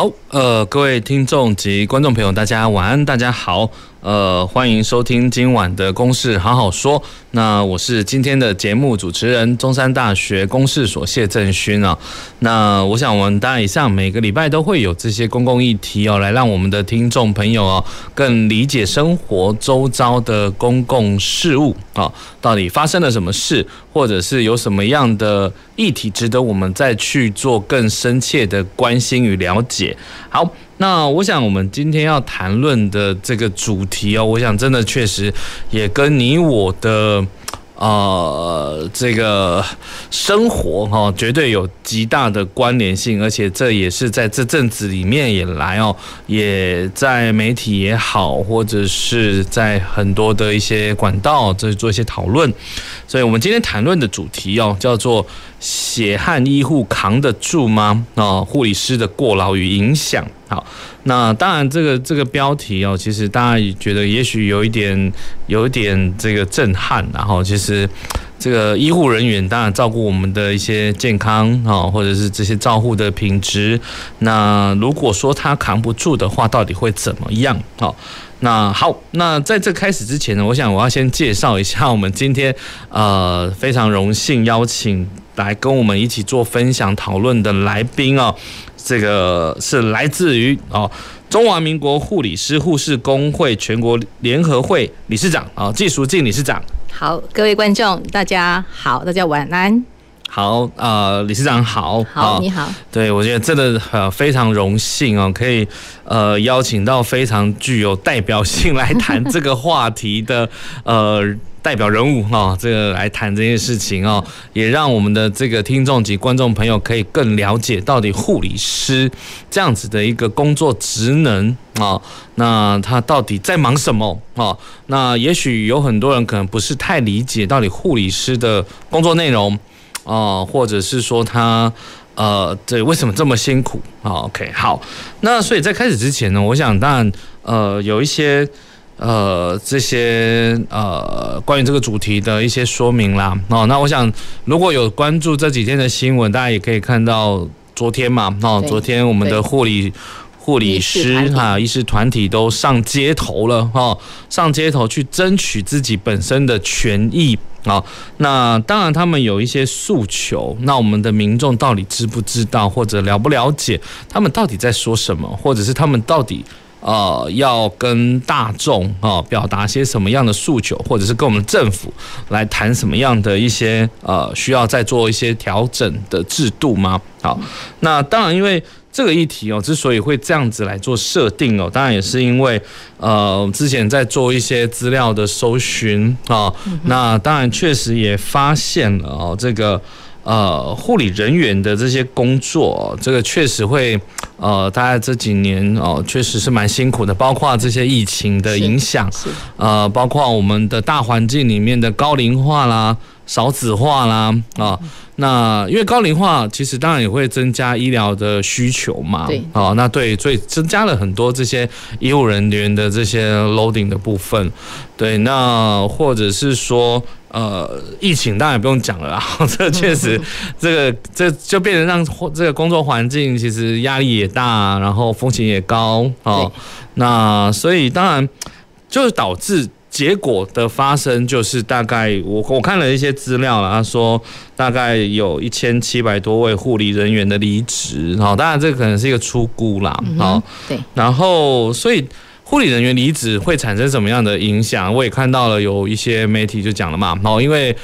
好，呃，各位听众及观众朋友，大家晚安，大家好。呃，欢迎收听今晚的公事好好说。那我是今天的节目主持人，中山大学公事所谢正勋啊。那我想，我们当然以上每个礼拜都会有这些公共议题哦，来让我们的听众朋友哦更理解生活周遭的公共事务啊，到底发生了什么事，或者是有什么样的议题值得我们再去做更深切的关心与了解。好。那我想，我们今天要谈论的这个主题哦，我想真的确实也跟你我的呃这个生活哈，绝对有极大的关联性，而且这也是在这阵子里面也来哦，也在媒体也好，或者是在很多的一些管道这做一些讨论。所以我们今天谈论的主题哦，叫做“血汗医护扛得住吗？”哦，护理师的过劳与影响。好，那当然，这个这个标题哦，其实大家也觉得也许有一点，有一点这个震撼。然后，其实这个医护人员当然照顾我们的一些健康啊，或者是这些照护的品质。那如果说他扛不住的话，到底会怎么样？好，那好，那在这开始之前呢，我想我要先介绍一下我们今天呃非常荣幸邀请来跟我们一起做分享讨论的来宾哦。这个是来自于哦中华民国护理师护士工会全国联合会理事长啊季淑静理事长。好，各位观众大家好，大家晚安。好啊、呃，理事长好。好，你好。对，我觉得真的呃非常荣幸哦，可以呃邀请到非常具有代表性来谈这个话题的呃。代表人物哈，这个来谈这件事情哦，也让我们的这个听众及观众朋友可以更了解到底护理师这样子的一个工作职能啊，那他到底在忙什么啊？那也许有很多人可能不是太理解到底护理师的工作内容啊，或者是说他呃，对，为什么这么辛苦啊？OK，好，那所以在开始之前呢，我想当然呃有一些。呃，这些呃，关于这个主题的一些说明啦，哦，那我想如果有关注这几天的新闻，大家也可以看到昨天嘛，哦，昨天我们的护理护理师哈，医师团体都上街头了，哈，上街头去争取自己本身的权益。啊。那当然他们有一些诉求，那我们的民众到底知不知道，或者了不了解他们到底在说什么，或者是他们到底。呃，要跟大众啊、呃、表达些什么样的诉求，或者是跟我们政府来谈什么样的一些呃需要再做一些调整的制度吗？好，那当然，因为这个议题哦，之所以会这样子来做设定哦，当然也是因为呃之前在做一些资料的搜寻啊，那当然确实也发现了哦，这个。呃，护理人员的这些工作，这个确实会，呃，大家这几年哦，确实是蛮辛苦的，包括这些疫情的影响，呃，包括我们的大环境里面的高龄化啦、少子化啦，啊，那因为高龄化其实当然也会增加医疗的需求嘛，对，哦，那对，所以增加了很多这些医务人员的这些 loading 的部分，对，那或者是说。呃，疫情当然也不用讲了啊，这确实，这个这就变成让这个工作环境其实压力也大，然后风险也高哦。那所以当然就是导致结果的发生，就是大概我我看了一些资料了，他说大概有一千七百多位护理人员的离职，好，当然这可能是一个出估啦，好，对，然后所以。护理人员离职会产生什么样的影响？我也看到了有一些媒体就讲了嘛，哦，因为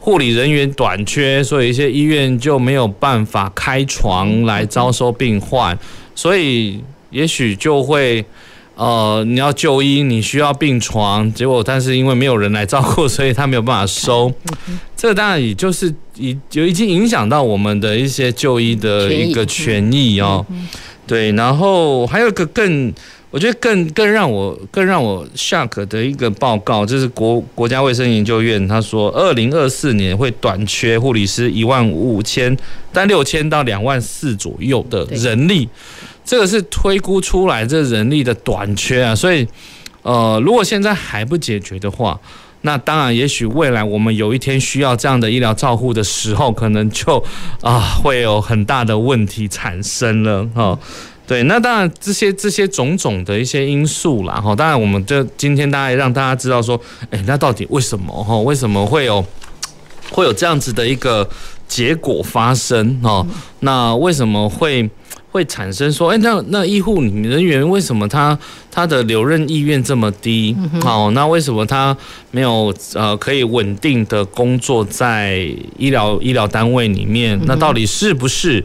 护理人员短缺，所以一些医院就没有办法开床来招收病患，所以也许就会，呃，你要就医，你需要病床，结果但是因为没有人来照顾，所以他没有办法收。这个当然也就是已就已经影响到我们的一些就医的一个权益哦。对，然后还有一个更。我觉得更更让我更让我 shock 的一个报告，就是国国家卫生研究院他说，二零二四年会短缺护理师一万五千，但六千到两万四左右的人力，这个是推估出来这人力的短缺啊。所以，呃，如果现在还不解决的话，那当然，也许未来我们有一天需要这样的医疗照护的时候，可能就啊会有很大的问题产生了哈。对，那当然这些这些种种的一些因素啦，哈，当然我们就今天大概让大家知道说，哎，那到底为什么哈？为什么会有会有这样子的一个结果发生哈？那为什么会会产生说，哎，那那医护人员为什么他他的留任意愿这么低？好，那为什么他没有呃可以稳定的工作在医疗医疗单位里面？那到底是不是？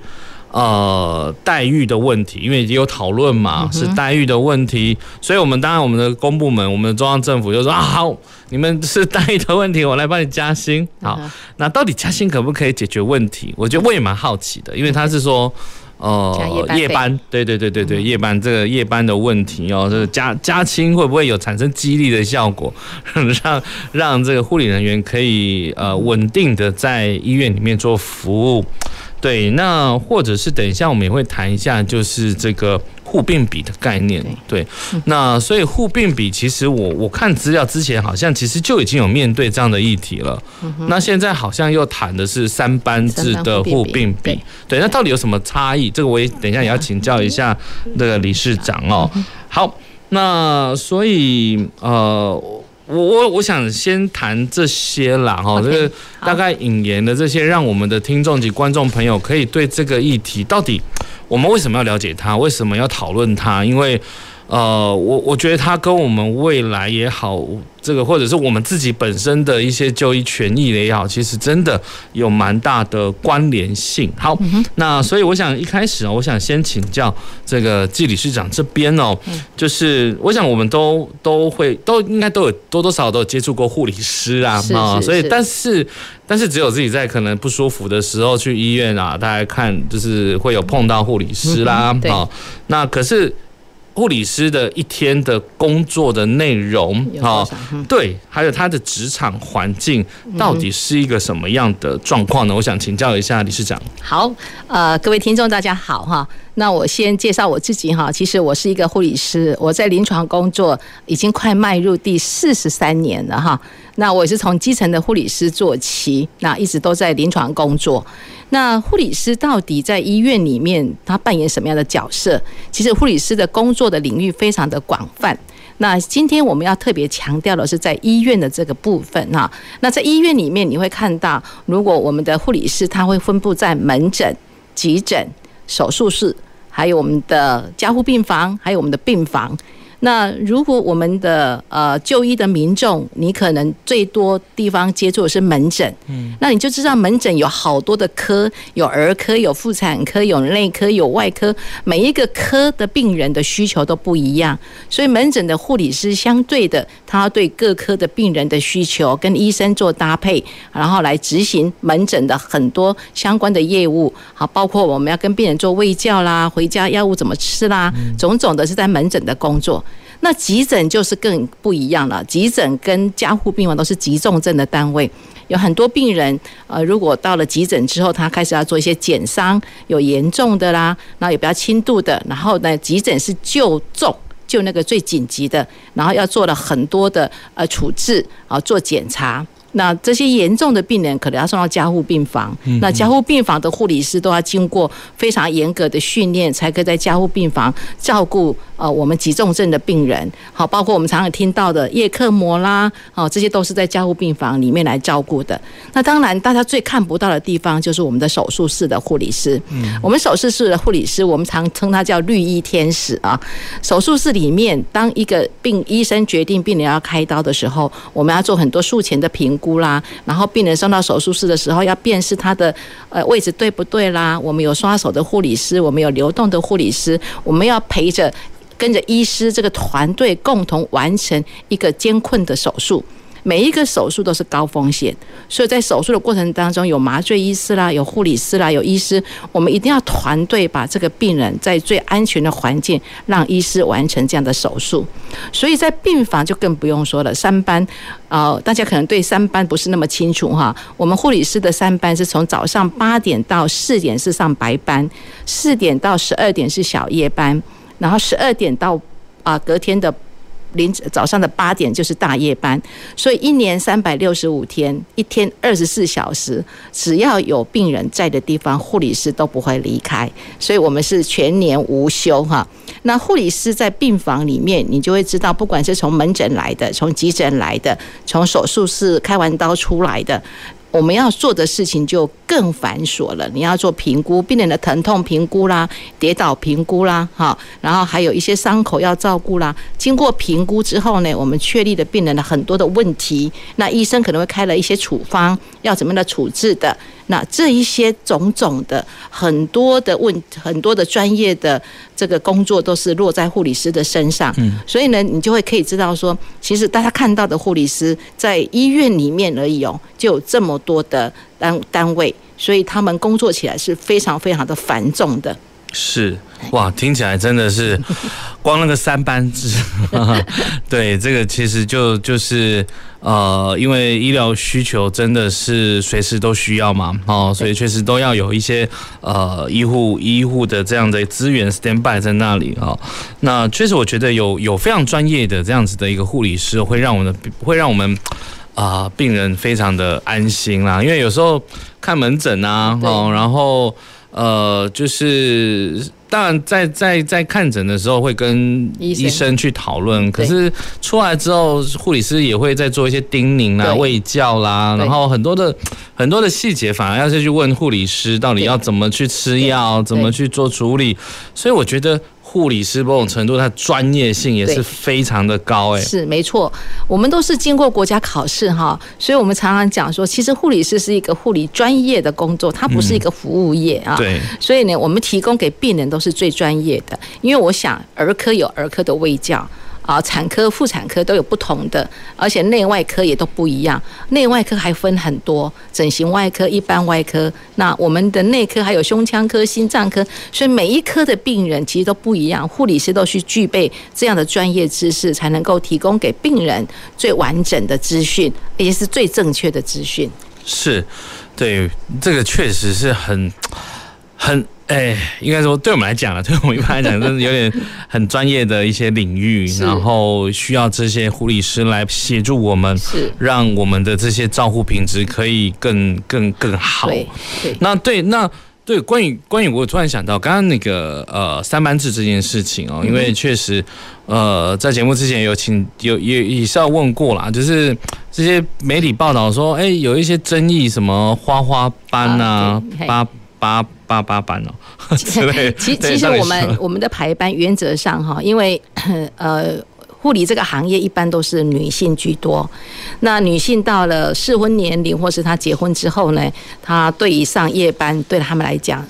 呃，待遇的问题，因为也有讨论嘛，是待遇的问题，所以我们当然我们的公部门，我们的中央政府就说啊，好，你们是待遇的问题，我来帮你加薪。好，那到底加薪可不可以解决问题？我觉得我也蛮好奇的，因为他是说，呃，夜班，对对对对对，夜班这个夜班的问题哦，这个加加薪会不会有产生激励的效果，让让这个护理人员可以呃稳定的在医院里面做服务？对，那或者是等一下我们也会谈一下，就是这个互并比的概念。对，那所以互并比其实我我看资料之前好像其实就已经有面对这样的议题了。那现在好像又谈的是三班制的互并比。对，那到底有什么差异？这个我也等一下也要请教一下那个理事长哦。好，那所以呃。我我我想先谈这些啦，哈，这个大概引言的这些，让我们的听众及观众朋友可以对这个议题到底我们为什么要了解它，为什么要讨论它，因为。呃，我我觉得它跟我们未来也好，这个或者是我们自己本身的一些就医权益的也好，其实真的有蛮大的关联性。好，那所以我想一开始啊，我想先请教这个季理事长这边哦，就是我想我们都都会都应该都有多多少少都有接触过护理师啊啊，所以但是但是只有自己在可能不舒服的时候去医院啊，大家看就是会有碰到护理师啦啊，那可是。护理师的一天的工作的内容啊，对，还有他的职场环境到底是一个什么样的状况呢？我想请教一下理事长。好，呃，各位听众大家好哈。那我先介绍我自己哈，其实我是一个护理师，我在临床工作已经快迈入第四十三年了哈。那我也是从基层的护理师做起，那一直都在临床工作。那护理师到底在医院里面他扮演什么样的角色？其实护理师的工作的领域非常的广泛。那今天我们要特别强调的是在医院的这个部分哈。那在医院里面你会看到，如果我们的护理师他会分布在门诊、急诊。手术室，还有我们的加护病房，还有我们的病房。那如果我们的呃就医的民众，你可能最多地方接触的是门诊，嗯，那你就知道门诊有好多的科，有儿科、有妇产科、有内科、有外科，每一个科的病人的需求都不一样，所以门诊的护理师相对的，他要对各科的病人的需求跟医生做搭配，然后来执行门诊的很多相关的业务，好，包括我们要跟病人做卫教啦，回家药物怎么吃啦，种种的是在门诊的工作。那急诊就是更不一样了，急诊跟加护病房都是急重症的单位，有很多病人，呃，如果到了急诊之后，他开始要做一些减伤，有严重的啦，然后也比较轻度的，然后呢，急诊是救重，救那个最紧急的，然后要做了很多的呃处置啊，做检查。那这些严重的病人可能要送到加护病房，那加护病房的护理师都要经过非常严格的训练，才可以在加护病房照顾呃我们急重症的病人。好，包括我们常常听到的叶克膜啦，好，这些都是在加护病房里面来照顾的。那当然，大家最看不到的地方就是我们的手术室的护理师。嗯，我们手术室的护理师，我们常称他叫绿衣天使啊。手术室里面，当一个病医生决定病人要开刀的时候，我们要做很多术前的评估。啦，然后病人送到手术室的时候，要辨识他的呃位置对不对啦。我们有刷手的护理师，我们有流动的护理师，我们要陪着跟着医师这个团队共同完成一个艰困的手术。每一个手术都是高风险，所以在手术的过程当中，有麻醉医师啦，有护理师啦，有医师，我们一定要团队把这个病人在最安全的环境，让医师完成这样的手术。所以在病房就更不用说了，三班，呃，大家可能对三班不是那么清楚哈。我们护理师的三班是从早上八点到四点是上白班，四点到十二点是小夜班，然后十二点到啊、隔天的。临早上的八点就是大夜班，所以一年三百六十五天，一天二十四小时，只要有病人在的地方，护理师都不会离开，所以我们是全年无休哈。那护理师在病房里面，你就会知道，不管是从门诊来的，从急诊来的，从手术室开完刀出来的。我们要做的事情就更繁琐了。你要做评估，病人的疼痛评估啦，跌倒评估啦，哈，然后还有一些伤口要照顾啦。经过评估之后呢，我们确立了病人的很多的问题，那医生可能会开了一些处方，要怎么样的处置的。那这一些种种的很多的问，很多的专业的这个工作都是落在护理师的身上。嗯，所以呢，你就会可以知道说，其实大家看到的护理师在医院里面而已哦，就有这么多的单单位，所以他们工作起来是非常非常的繁重的。是哇，听起来真的是 光那个三班制，对，这个其实就就是呃，因为医疗需求真的是随时都需要嘛，哦，所以确实都要有一些呃医护医护的这样的资源 stand by 在那里啊。那确实我觉得有有非常专业的这样子的一个护理师，会让我们会让我们啊病人非常的安心啦，因为有时候看门诊啊，哦，然后。呃，就是当然在在在看诊的时候会跟医生。去讨论，可是出来之后，护理师也会再做一些叮咛啦、喂教啦，然后很多的很多的细节，反而要去问护理师到底要怎么去吃药，怎么去做处理，所以我觉得。护理师某种程度，他专业性也是非常的高，哎，是没错，我们都是经过国家考试哈，所以我们常常讲说，其实护理师是一个护理专业的工作，它不是一个服务业啊。对，所以呢，我们提供给病人都是最专业的，因为我想儿科有儿科的卫教。啊，产科、妇产科都有不同的，而且内外科也都不一样。内外科还分很多，整形外科、一般外科。那我们的内科还有胸腔科、心脏科，所以每一科的病人其实都不一样。护理师都需具备这样的专业知识，才能够提供给病人最完整的资讯，也是最正确的资讯。是，对，这个确实是很很。哎，应该说，对我们来讲了，对我们一般来讲，真的有点很专业的一些领域，然后需要这些护理师来协助我们，是让我们的这些照护品质可以更更更好。对，那对，那对，关于关于，我突然想到刚刚那个呃三班制这件事情哦，因为确实呃在节目之前有请有也也是要问过啦，就是这些媒体报道说，哎，有一些争议，什么花花班啊，八八。八八班哦，其其实我们我们的排班原则上哈，因为 呃护理这个行业一般都是女性居多，那女性到了适婚年龄或是她结婚之后呢，她对于上夜班对他们来讲。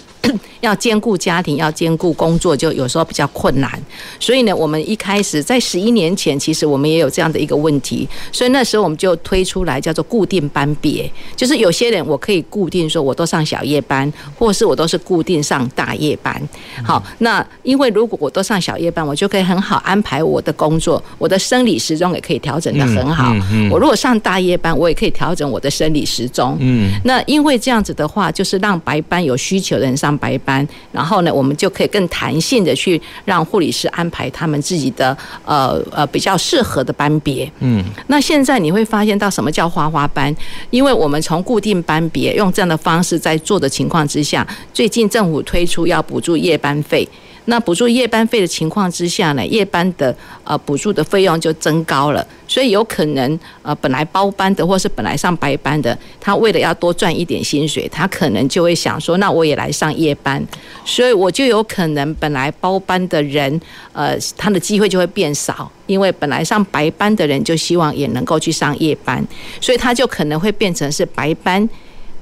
要兼顾家庭，要兼顾工作，就有时候比较困难。所以呢，我们一开始在十一年前，其实我们也有这样的一个问题。所以那时候我们就推出来叫做固定班别，就是有些人我可以固定说，我都上小夜班，或是我都是固定上大夜班。好，那因为如果我都上小夜班，我就可以很好安排我的工作，我的生理时钟也可以调整的很好。我如果上大夜班，我也可以调整我的生理时钟。嗯，那因为这样子的话，就是让白班有需求的人上白班。然后呢，我们就可以更弹性的去让护理师安排他们自己的呃呃比较适合的班别。嗯，那现在你会发现到什么叫花花班？因为我们从固定班别用这样的方式在做的情况之下，最近政府推出要补助夜班费。那补助夜班费的情况之下呢，夜班的呃补助的费用就增高了，所以有可能呃本来包班的或是本来上白班的，他为了要多赚一点薪水，他可能就会想说，那我也来上夜班，所以我就有可能本来包班的人，呃他的机会就会变少，因为本来上白班的人就希望也能够去上夜班，所以他就可能会变成是白班、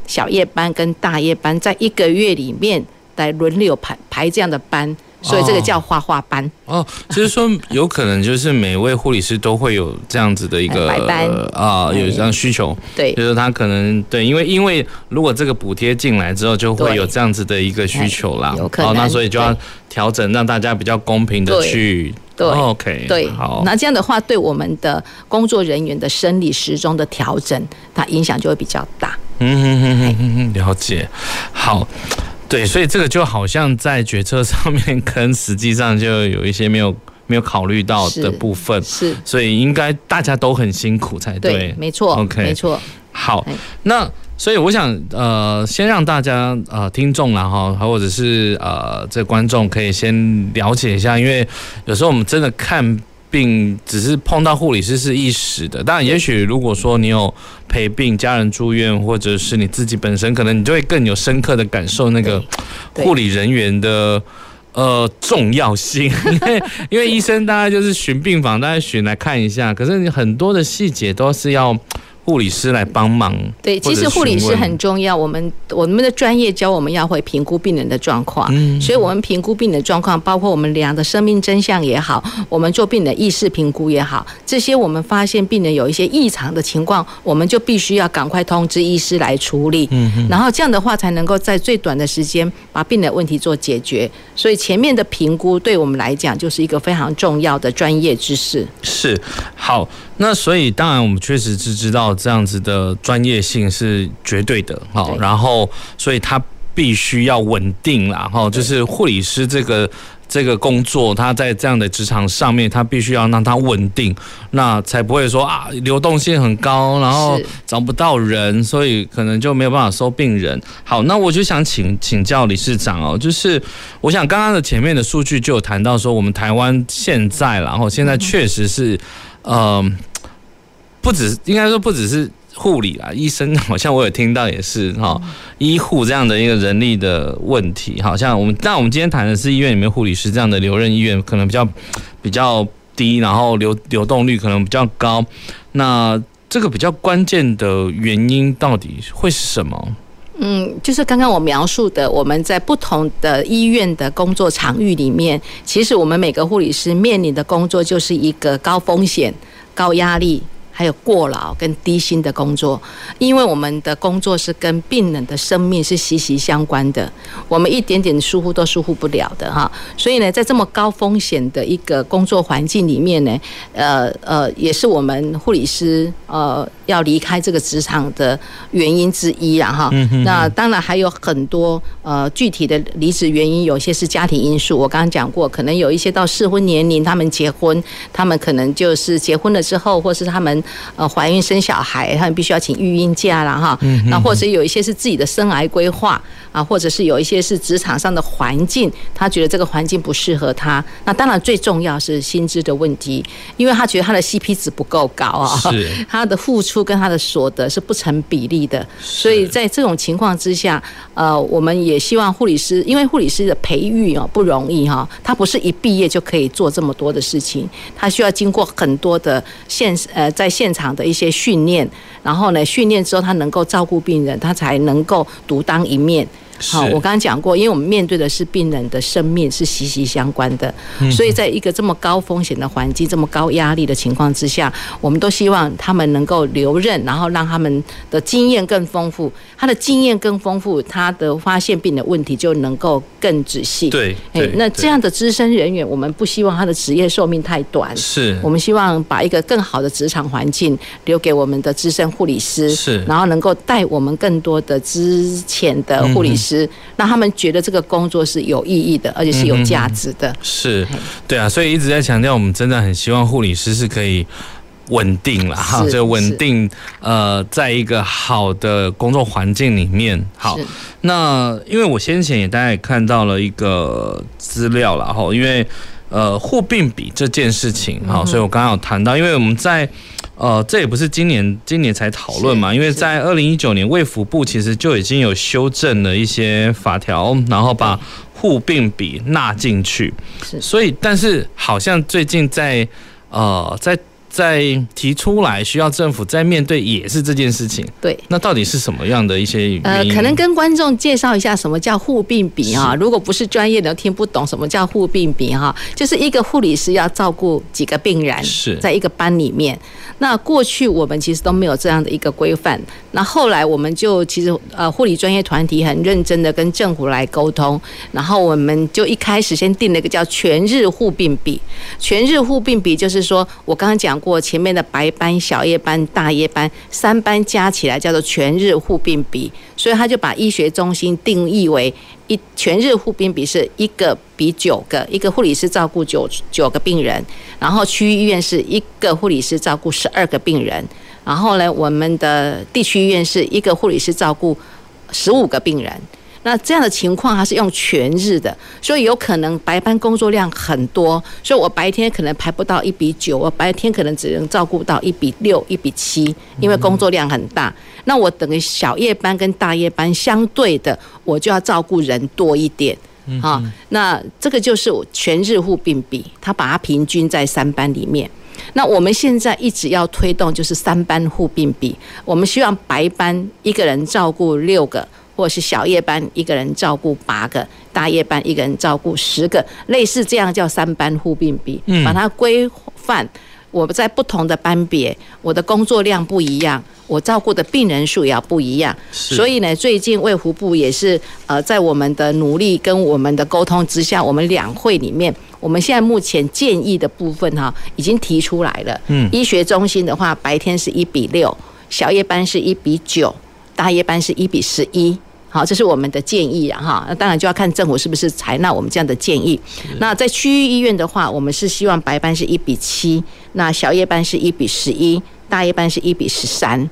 小夜班跟大夜班在一个月里面来轮流排排这样的班。所以这个叫花花班。哦，就是说有可能就是每位护理师都会有这样子的一个啊，有这样需求，对，就是他可能对，因为因为如果这个补贴进来之后，就会有这样子的一个需求啦，有可能，那所以就要调整，让大家比较公平的去，对，OK，对，好，那这样的话，对我们的工作人员的生理时钟的调整，它影响就会比较大。嗯哼哼哼哼哼，了解，好。对，所以这个就好像在决策上面，跟实际上就有一些没有 没有考虑到的部分，是，所以应该大家都很辛苦才对，对，没错，OK，没错。好，那所以我想呃，先让大家呃听众然后或者是呃这观众可以先了解一下，因为有时候我们真的看。病只是碰到护理师是一时的，当然，也许如果说你有陪病、家人住院，或者是你自己本身，可能你就会更有深刻的感受那个护理人员的呃重要性，因 为因为医生大概就是巡病房，大概巡来看一下，可是你很多的细节都是要。护理师来帮忙，对，其实护理师很重要。我们我们的专业教我们要会评估病人的状况，嗯，所以我们评估病人的状况，包括我们量的生命真相也好，我们做病人意识评估也好，这些我们发现病人有一些异常的情况，我们就必须要赶快通知医师来处理，嗯，然后这样的话才能够在最短的时间把病人问题做解决。所以前面的评估对我们来讲就是一个非常重要的专业知识。是，好。那所以当然我们确实是知道这样子的专业性是绝对的，好，然后所以他必须要稳定啦，哈，就是护理师这个这个工作，他在这样的职场上面，他必须要让他稳定，那才不会说啊流动性很高，然后找不到人，所以可能就没有办法收病人。好，那我就想请请教理事长哦，就是我想刚刚的前面的数据就有谈到说，我们台湾现在，然后现在确实是，嗯。不只应该说不只是护理啦，医生 好像我有听到也是哈，医护这样的一个人力的问题，好像我们但我们今天谈的是医院里面护理师这样的留任医院可能比较比较低，然后流流动率可能比较高，那这个比较关键的原因到底会是什么？嗯，就是刚刚我描述的，我们在不同的医院的工作场域里面，其实我们每个护理师面临的工作就是一个高风险、高压力。还有过劳跟低薪的工作，因为我们的工作是跟病人的生命是息息相关的，我们一点点疏忽都疏忽不了的哈。所以呢，在这么高风险的一个工作环境里面呢，呃呃，也是我们护理师呃要离开这个职场的原因之一啊哈。那当然还有很多呃具体的离职原因，有些是家庭因素，我刚刚讲过，可能有一些到适婚年龄，他们结婚，他们可能就是结婚了之后，或是他们。呃，怀孕生小孩，他们必须要请育婴假了哈。那或者有一些是自己的生涯规划啊，或者是有一些是职场上的环境，他觉得这个环境不适合他。那当然最重要是薪资的问题，因为他觉得他的 CP 值不够高啊，他的付出跟他的所得是不成比例的。所以在这种情况之下，呃，我们也希望护理师，因为护理师的培育哦不容易哈，他不是一毕业就可以做这么多的事情，他需要经过很多的现呃在。现场的一些训练，然后呢，训练之后他能够照顾病人，他才能够独当一面。好，我刚刚讲过，因为我们面对的是病人的生命是息息相关的，所以在一个这么高风险的环境、这么高压力的情况之下，我们都希望他们能够留任，然后让他们的经验更丰富。他的经验更丰富，他的发现病的问题就能够更仔细。对，哎，那这样的资深人员，我们不希望他的职业寿命太短。是，我们希望把一个更好的职场环境留给我们的资深护理师，是，然后能够带我们更多的之前的护理师。让他们觉得这个工作是有意义的，而且是有价值的。是，对啊，所以一直在强调，我们真的很希望护理师是可以稳定了哈，就稳定呃，在一个好的工作环境里面。好，那因为我先前也大概看到了一个资料了哈，因为呃护病比这件事情哈，所以我刚刚有谈到，因为我们在。呃，这也不是今年今年才讨论嘛，因为在二零一九年卫福部其实就已经有修正了一些法条，然后把护病比纳进去。是，所以但是好像最近在呃在在提出来，需要政府在面对也是这件事情。对，那到底是什么样的一些原因？呃，可能跟观众介绍一下什么叫护病比啊？如果不是专业的，听不懂什么叫护病比哈，就是一个护理师要照顾几个病人，是在一个班里面。那过去我们其实都没有这样的一个规范。那后来我们就其实呃护理专业团体很认真的跟政府来沟通，然后我们就一开始先定了一个叫全日护病比。全日护病比就是说我刚刚讲过前面的白班、小夜班、大夜班三班加起来叫做全日护病比，所以他就把医学中心定义为一全日护病比是一个比九个，一个护理师照顾九九个病人，然后区域医院是一个护理师照顾十二个病人，然后呢，我们的地区医院是一个护理师照顾十五个病人。那这样的情况，它是用全日的，所以有可能白班工作量很多，所以我白天可能排不到一比九，我白天可能只能照顾到一比六、一比七，因为工作量很大。那我等于小夜班跟大夜班相对的，我就要照顾人多一点啊。那这个就是全日护病比，它把它平均在三班里面。那我们现在一直要推动就是三班护病比，我们希望白班一个人照顾六个。或是小夜班一个人照顾八个，大夜班一个人照顾十个，类似这样叫三班护病比，把它规范。我在不同的班别，我的工作量不一样，我照顾的病人数也要不一样。所以呢，最近卫福部也是呃，在我们的努力跟我们的沟通之下，我们两会里面，我们现在目前建议的部分哈，已经提出来了。嗯，医学中心的话，白天是一比六，小夜班是一比九，大夜班是一比十一。好，这是我们的建议啊，哈，那当然就要看政府是不是采纳我们这样的建议。那在区域医院的话，我们是希望白班是一比七，那小夜班是一比十一，大夜班是一比十三。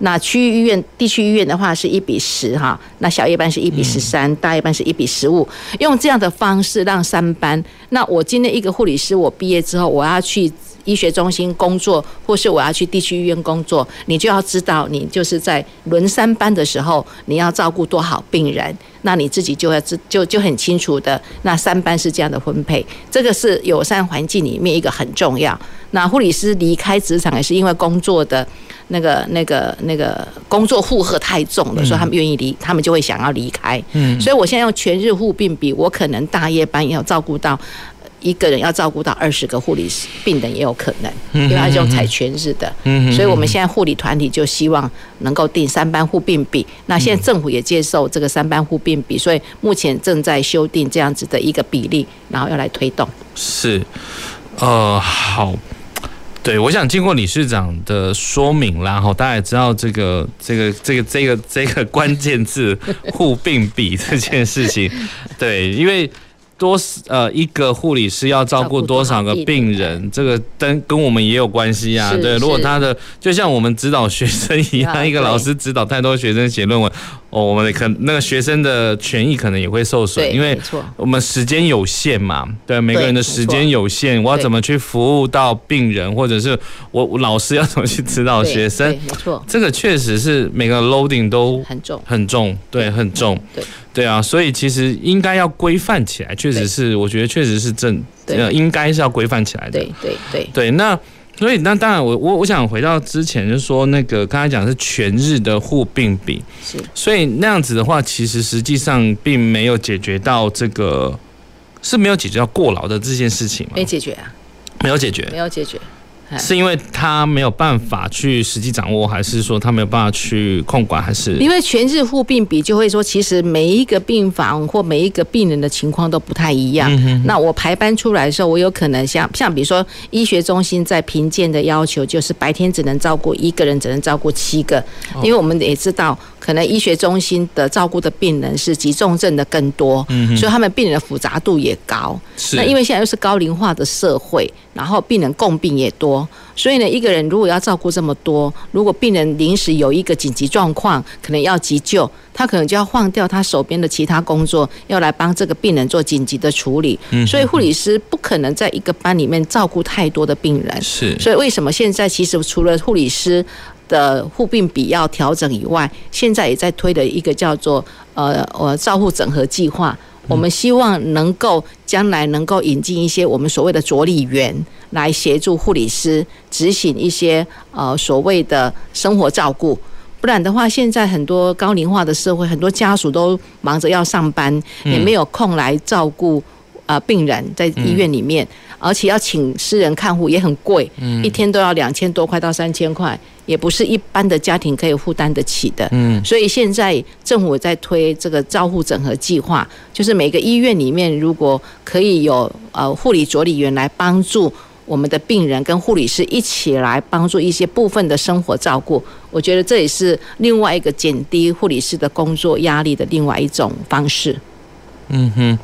那区域医院、地区医院的话是一比十哈，那小夜班是一比十三，大夜班是一比十五。用这样的方式让三班。那我今天一个护理师，我毕业之后我要去。医学中心工作，或是我要去地区医院工作，你就要知道，你就是在轮三班的时候，你要照顾多少病人，那你自己就要知就就很清楚的。那三班是这样的分配，这个是友善环境里面一个很重要。那护理师离开职场也是因为工作的那个那个那个工作负荷太重了，所以他们愿意离，他们就会想要离开。嗯，所以我现在用全日护病比，我可能大夜班要照顾到。一个人要照顾到二十个护理病人也有可能，因为他这种采全日的，所以我们现在护理团体就希望能够定三班护病比。那现在政府也接受这个三班护病比，所以目前正在修订这样子的一个比例，然后要来推动。是，呃，好，对，我想经过理事长的说明，然后大家也知道这个这个这个这个这个关键字护病比这件事情，对，因为。多呃，一个护理师要照顾多少个病人，这个跟跟我们也有关系啊。对，如果他的就像我们指导学生一样，一个老师指导太多学生写论文，哦，我们可那个学生的权益可能也会受损，因为我们时间有限嘛。对，每个人的时间有限，我要怎么去服务到病人，或者是我我老师要怎么去指导学生？没错，这个确实是每个 loading 都很重，很重，对，很重。对。对啊，所以其实应该要规范起来，确实是，我觉得确实是正，呃，应该是要规范起来的。对对对对，那所以那当然我，我我我想回到之前就是说那个刚才讲的是全日的护病比，是，所以那样子的话，其实实际上并没有解决到这个是没有解决到过劳的这件事情吗？没解决啊，没有解决，没有解决。是因为他没有办法去实际掌握，还是说他没有办法去控管，还是因为全日护病比就会说，其实每一个病房或每一个病人的情况都不太一样。那我排班出来的时候，我有可能像像比如说医学中心在评鉴的要求，就是白天只能照顾一个人，只能照顾七个，因为我们也知道。可能医学中心的照顾的病人是急重症的更多，嗯，所以他们病人的复杂度也高。那因为现在又是高龄化的社会，然后病人共病也多，所以呢，一个人如果要照顾这么多，如果病人临时有一个紧急状况，可能要急救，他可能就要换掉他手边的其他工作，要来帮这个病人做紧急的处理。嗯，所以护理师不可能在一个班里面照顾太多的病人。是，所以为什么现在其实除了护理师的护病比要调整以外，现在也在推的一个叫做呃呃照护整合计划。我们希望能够将来能够引进一些我们所谓的着力员来协助护理师执行一些呃所谓的生活照顾。不然的话，现在很多高龄化的社会，很多家属都忙着要上班，也没有空来照顾啊病人在医院里面，而且要请私人看护也很贵，一天都要两千多块到三千块，也不是一般的家庭可以负担得起的。嗯，所以现在政府在推这个照护整合计划，就是每个医院里面如果可以有呃护理助理员来帮助。我们的病人跟护理师一起来帮助一些部分的生活照顾，我觉得这也是另外一个减低护理师的工作压力的另外一种方式。嗯哼，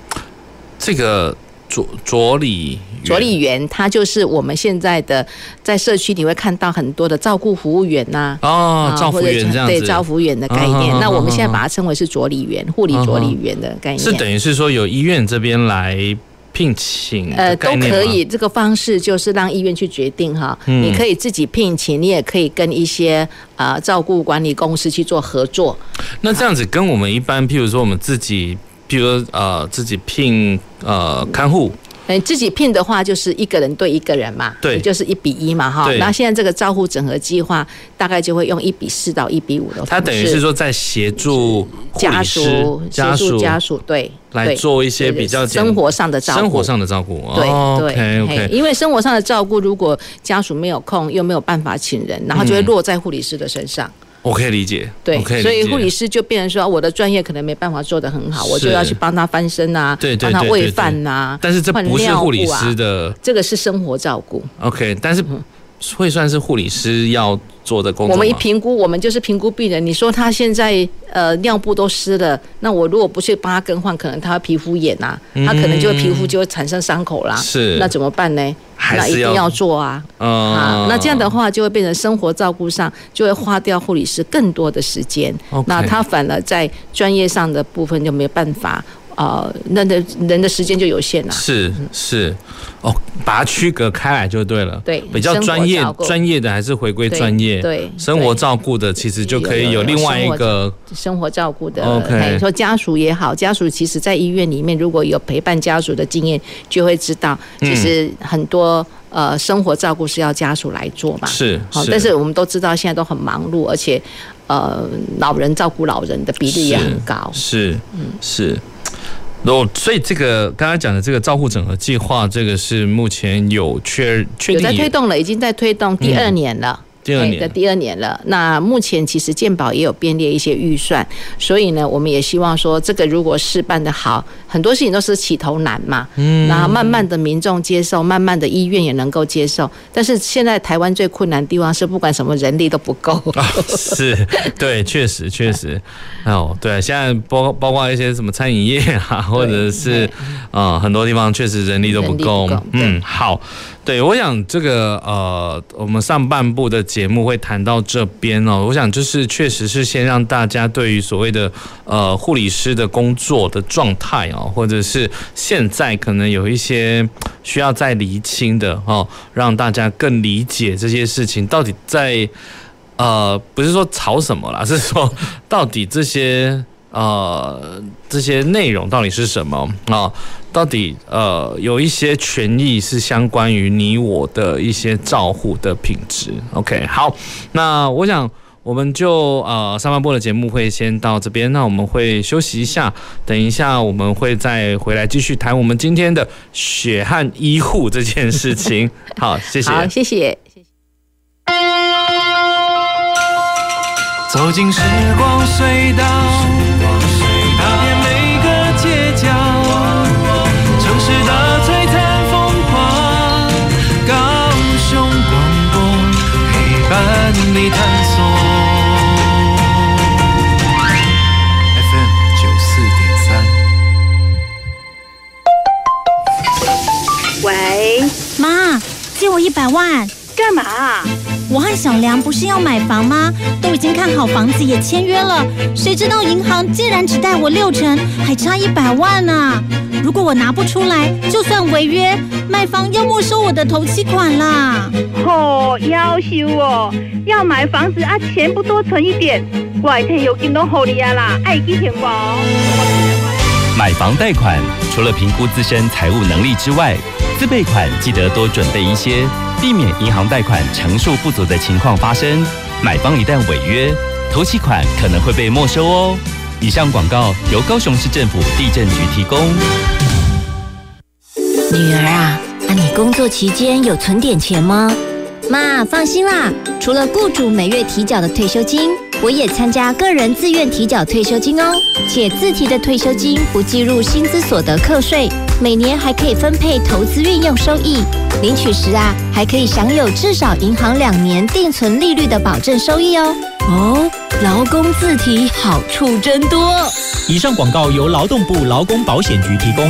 这个着着理佐理员，他就是我们现在的在社区你会看到很多的照顾服务员呐，哦，照服员这样子，对，照服员的概念。那我们现在把它称为是佐理员，护理佐理员的概念，是等于是说由医院这边来。聘请呃都可以，这个方式就是让医院去决定哈。嗯、你可以自己聘请，你也可以跟一些呃照顾管理公司去做合作。那这样子跟我们一般，譬如说我们自己，譬如说呃自己聘呃看护。嗯，自己聘的话就是一个人对一个人嘛，对，就是一比一嘛，哈。那现在这个照护整合计划大概就会用一比四到一比五的方式。他等于是说在协助家属、协助家属，对，来做一些比较生活上的照顾，生活上的照顾。对对因为生活上的照顾，如果家属没有空，又没有办法请人，然后就会落在护理师的身上。我可以理解，对，所以护理师就变成说，我的专业可能没办法做得很好，我就要去帮他翻身啊，对，帮他喂饭呐。但是这不是护理师的，这个是生活照顾。OK，但是会算是护理师要做的工作。我们一评估，我们就是评估病人。你说他现在呃尿布都湿了，那我如果不去帮他更换，可能他皮肤炎呐，他可能就会皮肤就会产生伤口啦。是，那怎么办呢？那一定要做啊！啊，那这样的话就会变成生活照顾上就会花掉护理师更多的时间。那他反而在专业上的部分就没办法。呃，那的人的时间就有限了。是是，哦，把它区隔开来就对了。对，比较专业专业的还是回归专业。对，生活照顾的其实就可以有另外一个生活照顾的。OK，说家属也好，家属其实在医院里面如果有陪伴家属的经验，就会知道，其实很多呃生活照顾是要家属来做嘛。是，好，但是我们都知道现在都很忙碌，而且呃老人照顾老人的比例也很高。是，嗯，是。哦，所以这个刚才讲的这个照护整合计划，这个是目前有确确定有在推动了，已经在推动第二年了。嗯第二年。的第二年了，那目前其实健保也有编列一些预算，所以呢，我们也希望说，这个如果事办得好，很多事情都是起头难嘛，嗯，然后慢慢的民众接受，慢慢的医院也能够接受，但是现在台湾最困难的地方是，不管什么人力都不够，是，对，确实确实，哦，对，现在包包括一些什么餐饮业啊，或者是啊很多地方确实人力都不够，嗯，好。对，我想这个呃，我们上半部的节目会谈到这边哦。我想就是确实是先让大家对于所谓的呃护理师的工作的状态哦，或者是现在可能有一些需要再厘清的哦，让大家更理解这些事情到底在呃，不是说吵什么啦，是说到底这些。呃，这些内容到底是什么啊？到底呃，有一些权益是相关于你我的一些照护的品质。OK，好，那我想我们就呃上半部的节目会先到这边，那我们会休息一下，等一下我们会再回来继续谈我们今天的血汗医护这件事情。好，谢谢，好，谢谢，谢谢。走进时光隧道。你探索 FM 九四点三。喂，妈，借我一百万，干嘛？我和小梁不是要买房吗？都已经看好房子，也签约了。谁知道银行竟然只贷我六成，还差一百万。呢、啊？如果我拿不出来，就算违约，卖方要没收我的头期款啦。哦，要求哦，要买房子啊，钱不多存一点，外天有金都好利啊啦，爱记钱包。买房贷款除了评估自身财务能力之外，自备款记得多准备一些，避免银行贷款成数不足的情况发生。买方一旦违约，头期款可能会被没收哦。以上广告由高雄市政府地震局提供。女儿啊，那你工作期间有存点钱吗？妈，放心啦，除了雇主每月提缴的退休金，我也参加个人自愿提缴退休金哦。且自提的退休金不计入薪资所得课税，每年还可以分配投资运用收益。领取时啊，还可以享有至少银行两年定存利率的保证收益哦。哦，劳工自提好处真多。以上广告由劳动部劳工保险局提供。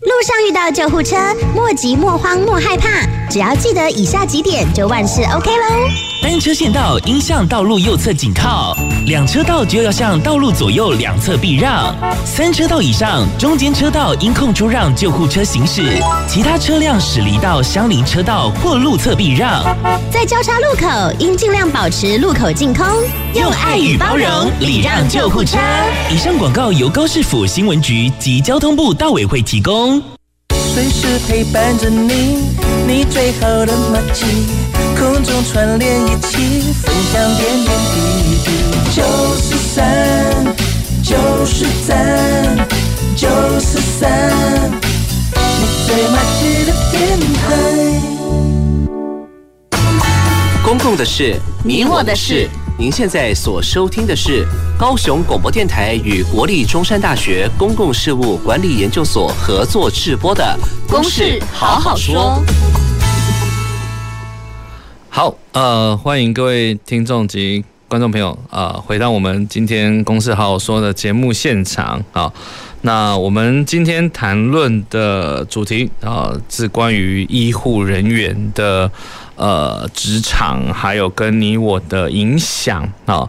路上遇到救护车，莫急莫慌莫害怕，只要记得以下几点，就万事 OK 喽。单车线道应向道路右侧紧靠，两车道就要向道路左右两侧避让，三车道以上中间车道应空出让救护车行驶，其他车辆驶离到相邻车道或路侧避让。在交叉路口应尽量保持路口净空，用爱与包容礼让救护车。以上广告由高市府新闻局及交通部道委会提供。随时陪伴着你，你最好的默契，空中串联一起，分享点点滴滴。九十三，就是赞，九十三，你最默契的电台。公共的事，你我的事。您现在所收听的是高雄广播电台与国立中山大学公共事务管理研究所合作制播的《公事好好说》。好，呃，欢迎各位听众及观众朋友，呃，回到我们今天《公事好好说》的节目现场啊。那我们今天谈论的主题啊，是关于医护人员的。呃，职场还有跟你我的影响啊。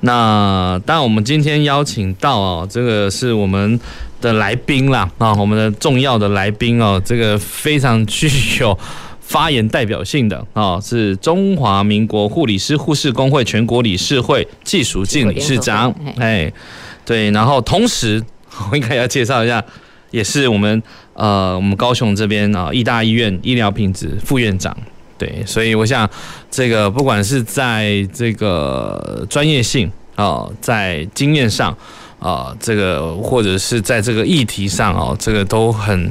那当然，我们今天邀请到哦，这个是我们的来宾啦啊，我们的重要的来宾哦，这个非常具有发言代表性的啊，是中华民国护理师护士工会全国理事会技淑静理事长。哎，对，然后同时我应该要介绍一下，也是我们呃，我们高雄这边啊，义大医院医疗品质副院长。对，所以我想，这个不管是在这个专业性啊，在经验上啊，这个或者是在这个议题上哦，这个都很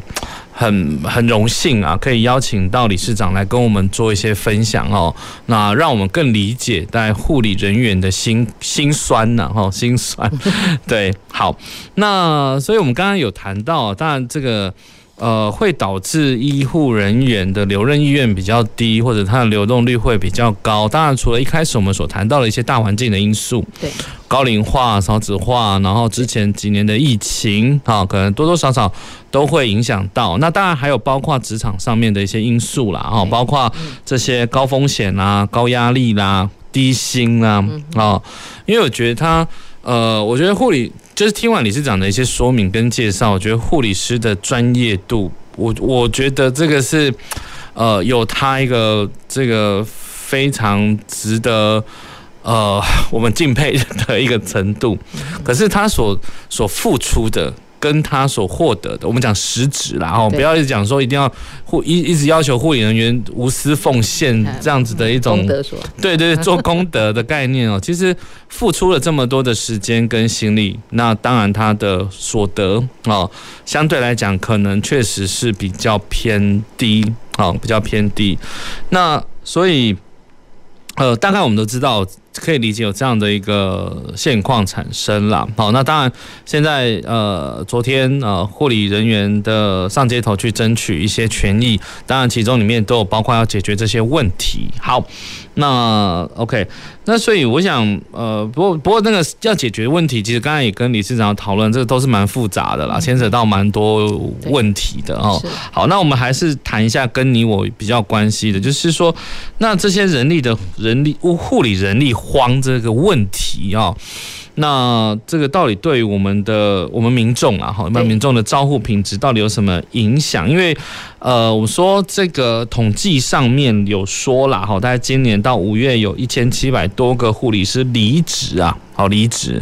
很很荣幸啊，可以邀请到理事长来跟我们做一些分享哦，那让我们更理解在护理人员的心心酸呐，哈，心酸。对，好，那所以我们刚刚有谈到，当然这个。呃，会导致医护人员的留任意愿比较低，或者它的流动率会比较高。当然，除了一开始我们所谈到的一些大环境的因素，对，高龄化、少子化，然后之前几年的疫情，啊，可能多多少少都会影响到。那当然还有包括职场上面的一些因素啦，哈，包括这些高风险啦、高压力啦、低薪啦，啊，因为我觉得他，呃，我觉得护理。就是听完理事长的一些说明跟介绍，我觉得护理师的专业度，我我觉得这个是，呃，有他一个这个非常值得呃 我们敬佩的一个程度，可是他所所付出的。跟他所获得的，我们讲实质啦，哦，不要一直讲说一定要护一一直要求护理人员无私奉献这样子的一种，对对，做功德的概念哦。其实付出了这么多的时间跟心力，那当然他的所得哦，相对来讲可能确实是比较偏低，哦，比较偏低。那所以，呃，大概我们都知道。可以理解有这样的一个现况产生了。好，那当然现在呃，昨天呃，护理人员的上街头去争取一些权益，当然其中里面都有包括要解决这些问题。好。那 OK，那所以我想，呃，不过不过那个要解决问题，其实刚才也跟理事长讨论，这个都是蛮复杂的啦，牵扯到蛮多问题的哦。好，那我们还是谈一下跟你我比较关系的，就是说，那这些人力的人力护理人力荒这个问题啊。那这个到底对于我们的我们民众啊，哈，一般民众的照护品质到底有什么影响？因为，呃，我说这个统计上面有说了哈，大概今年到五月有一千七百多个护理师离职啊，好离职。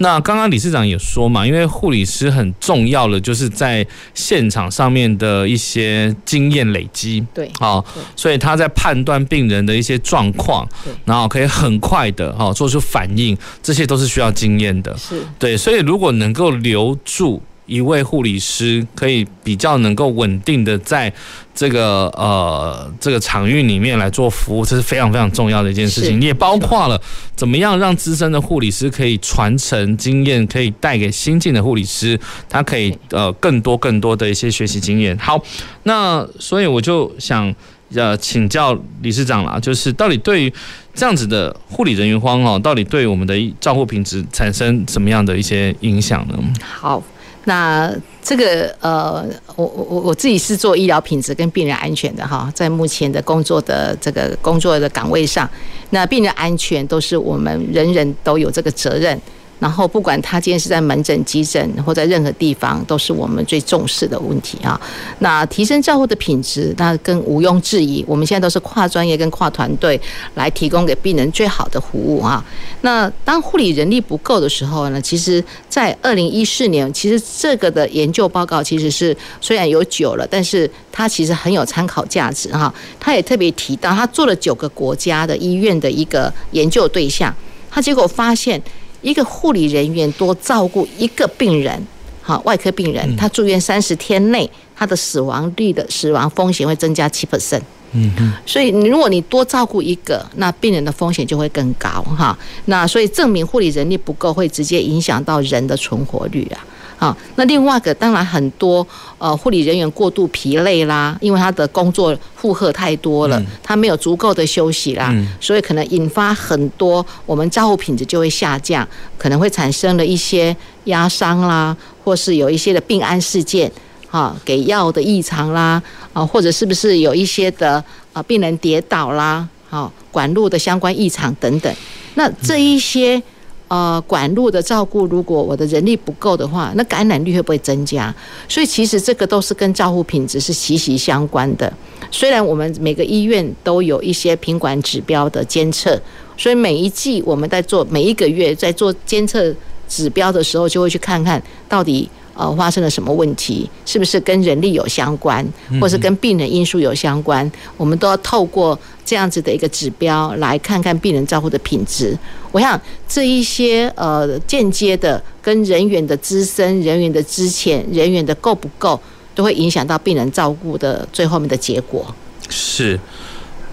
那刚刚理事长也说嘛，因为护理师很重要的就是在现场上面的一些经验累积，对，好，所以他在判断病人的一些状况，然后可以很快的哈做出反应，这些都是需要经验的，是对，所以如果能够留住。一位护理师可以比较能够稳定的在这个呃这个场域里面来做服务，这是非常非常重要的一件事情。也包括了怎么样让资深的护理师可以传承经验，可以带给新进的护理师，他可以呃更多更多的一些学习经验。好，那所以我就想呃请教理事长啦，就是到底对于这样子的护理人员荒哦，到底对我们的照护品质产生什么样的一些影响呢？好。那这个呃，我我我自己是做医疗品质跟病人安全的哈，在目前的工作的这个工作的岗位上，那病人安全都是我们人人都有这个责任。然后，不管他今天是在门诊、急诊或在任何地方，都是我们最重视的问题啊。那提升照护的品质，那更毋庸置疑。我们现在都是跨专业跟跨团队来提供给病人最好的服务啊。那当护理人力不够的时候呢，其实，在二零一四年，其实这个的研究报告其实是虽然有久了，但是它其实很有参考价值哈。他也特别提到，他做了九个国家的医院的一个研究对象，他结果发现。一个护理人员多照顾一个病人，好，外科病人，他住院三十天内，他的死亡率的死亡风险会增加七 percent。嗯嗯，所以如果你多照顾一个，那病人的风险就会更高哈。那所以证明护理人力不够，会直接影响到人的存活率啊。好，那另外一个当然很多呃护理人员过度疲累啦，因为他的工作负荷太多了，他没有足够的休息啦，所以可能引发很多我们照护品质就会下降，可能会产生了一些压伤啦，或是有一些的病案事件，哈，给药的异常啦，啊，或者是不是有一些的啊病人跌倒啦，好，管路的相关异常等等，那这一些。呃，管路的照顾，如果我的人力不够的话，那感染率会不会增加？所以其实这个都是跟照护品质是息息相关的。虽然我们每个医院都有一些品管指标的监测，所以每一季我们在做，每一个月在做监测指标的时候，就会去看看到底。呃，发生了什么问题？是不是跟人力有相关，或是跟病人因素有相关？我们都要透过这样子的一个指标来看看病人照顾的品质。我想这一些呃间接的跟人员的资深、人员的资浅、人员的够不够，都会影响到病人照顾的最后面的结果。是。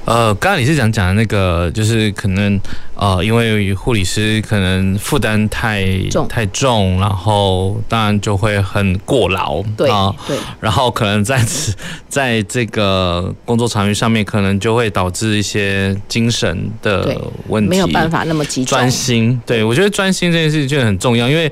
呃，刚刚理事长讲的那个，就是可能呃，因为护理师可能负担太重太重，然后当然就会很过劳，对啊，对，然后可能在此 在这个工作场域上面，可能就会导致一些精神的问题，没有办法那么集中专心。对，我觉得专心这件事情就很重要，因为。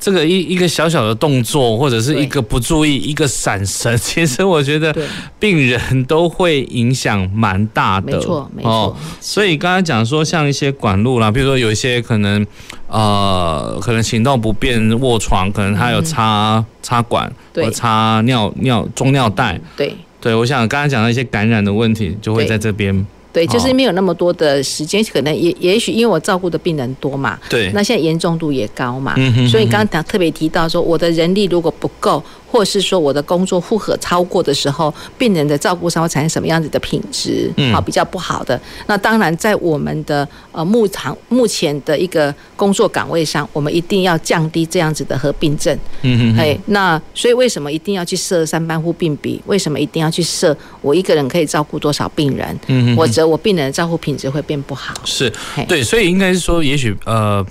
这个一一个小小的动作，或者是一个不注意，一个闪神，其实我觉得病人都会影响蛮大的。没错，没错。哦，所以刚才讲说，像一些管路啦，比如说有一些可能呃，可能行动不便卧床，可能他有插插管，或插尿尿中尿袋。对，对，我想刚才讲到一些感染的问题，就会在这边。对，就是没有那么多的时间，可能也也许因为我照顾的病人多嘛，对，那现在严重度也高嘛，嗯哼嗯哼，所以刚刚特别提到说，我的人力如果不够。或是说我的工作负荷超过的时候，病人的照顾上会产生什么样子的品质？嗯好，比较不好的。那当然，在我们的呃目前目前的一个工作岗位上，我们一定要降低这样子的合并症。嗯嗯。哎，那所以为什么一定要去设三班护病比？为什么一定要去设我一个人可以照顾多少病人？嗯嗯，或者我病人的照顾品质会变不好？是，对，所以应该是说，也许呃，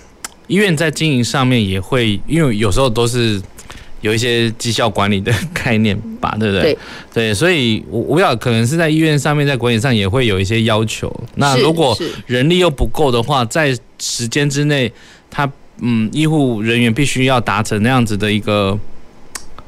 医院在经营上面也会，因为有时候都是。有一些绩效管理的概念吧，对不对？对，对，所以我我要可能是在医院上面，在管理上也会有一些要求。那如果人力又不够的话，在时间之内，他嗯，医护人员必须要达成那样子的一个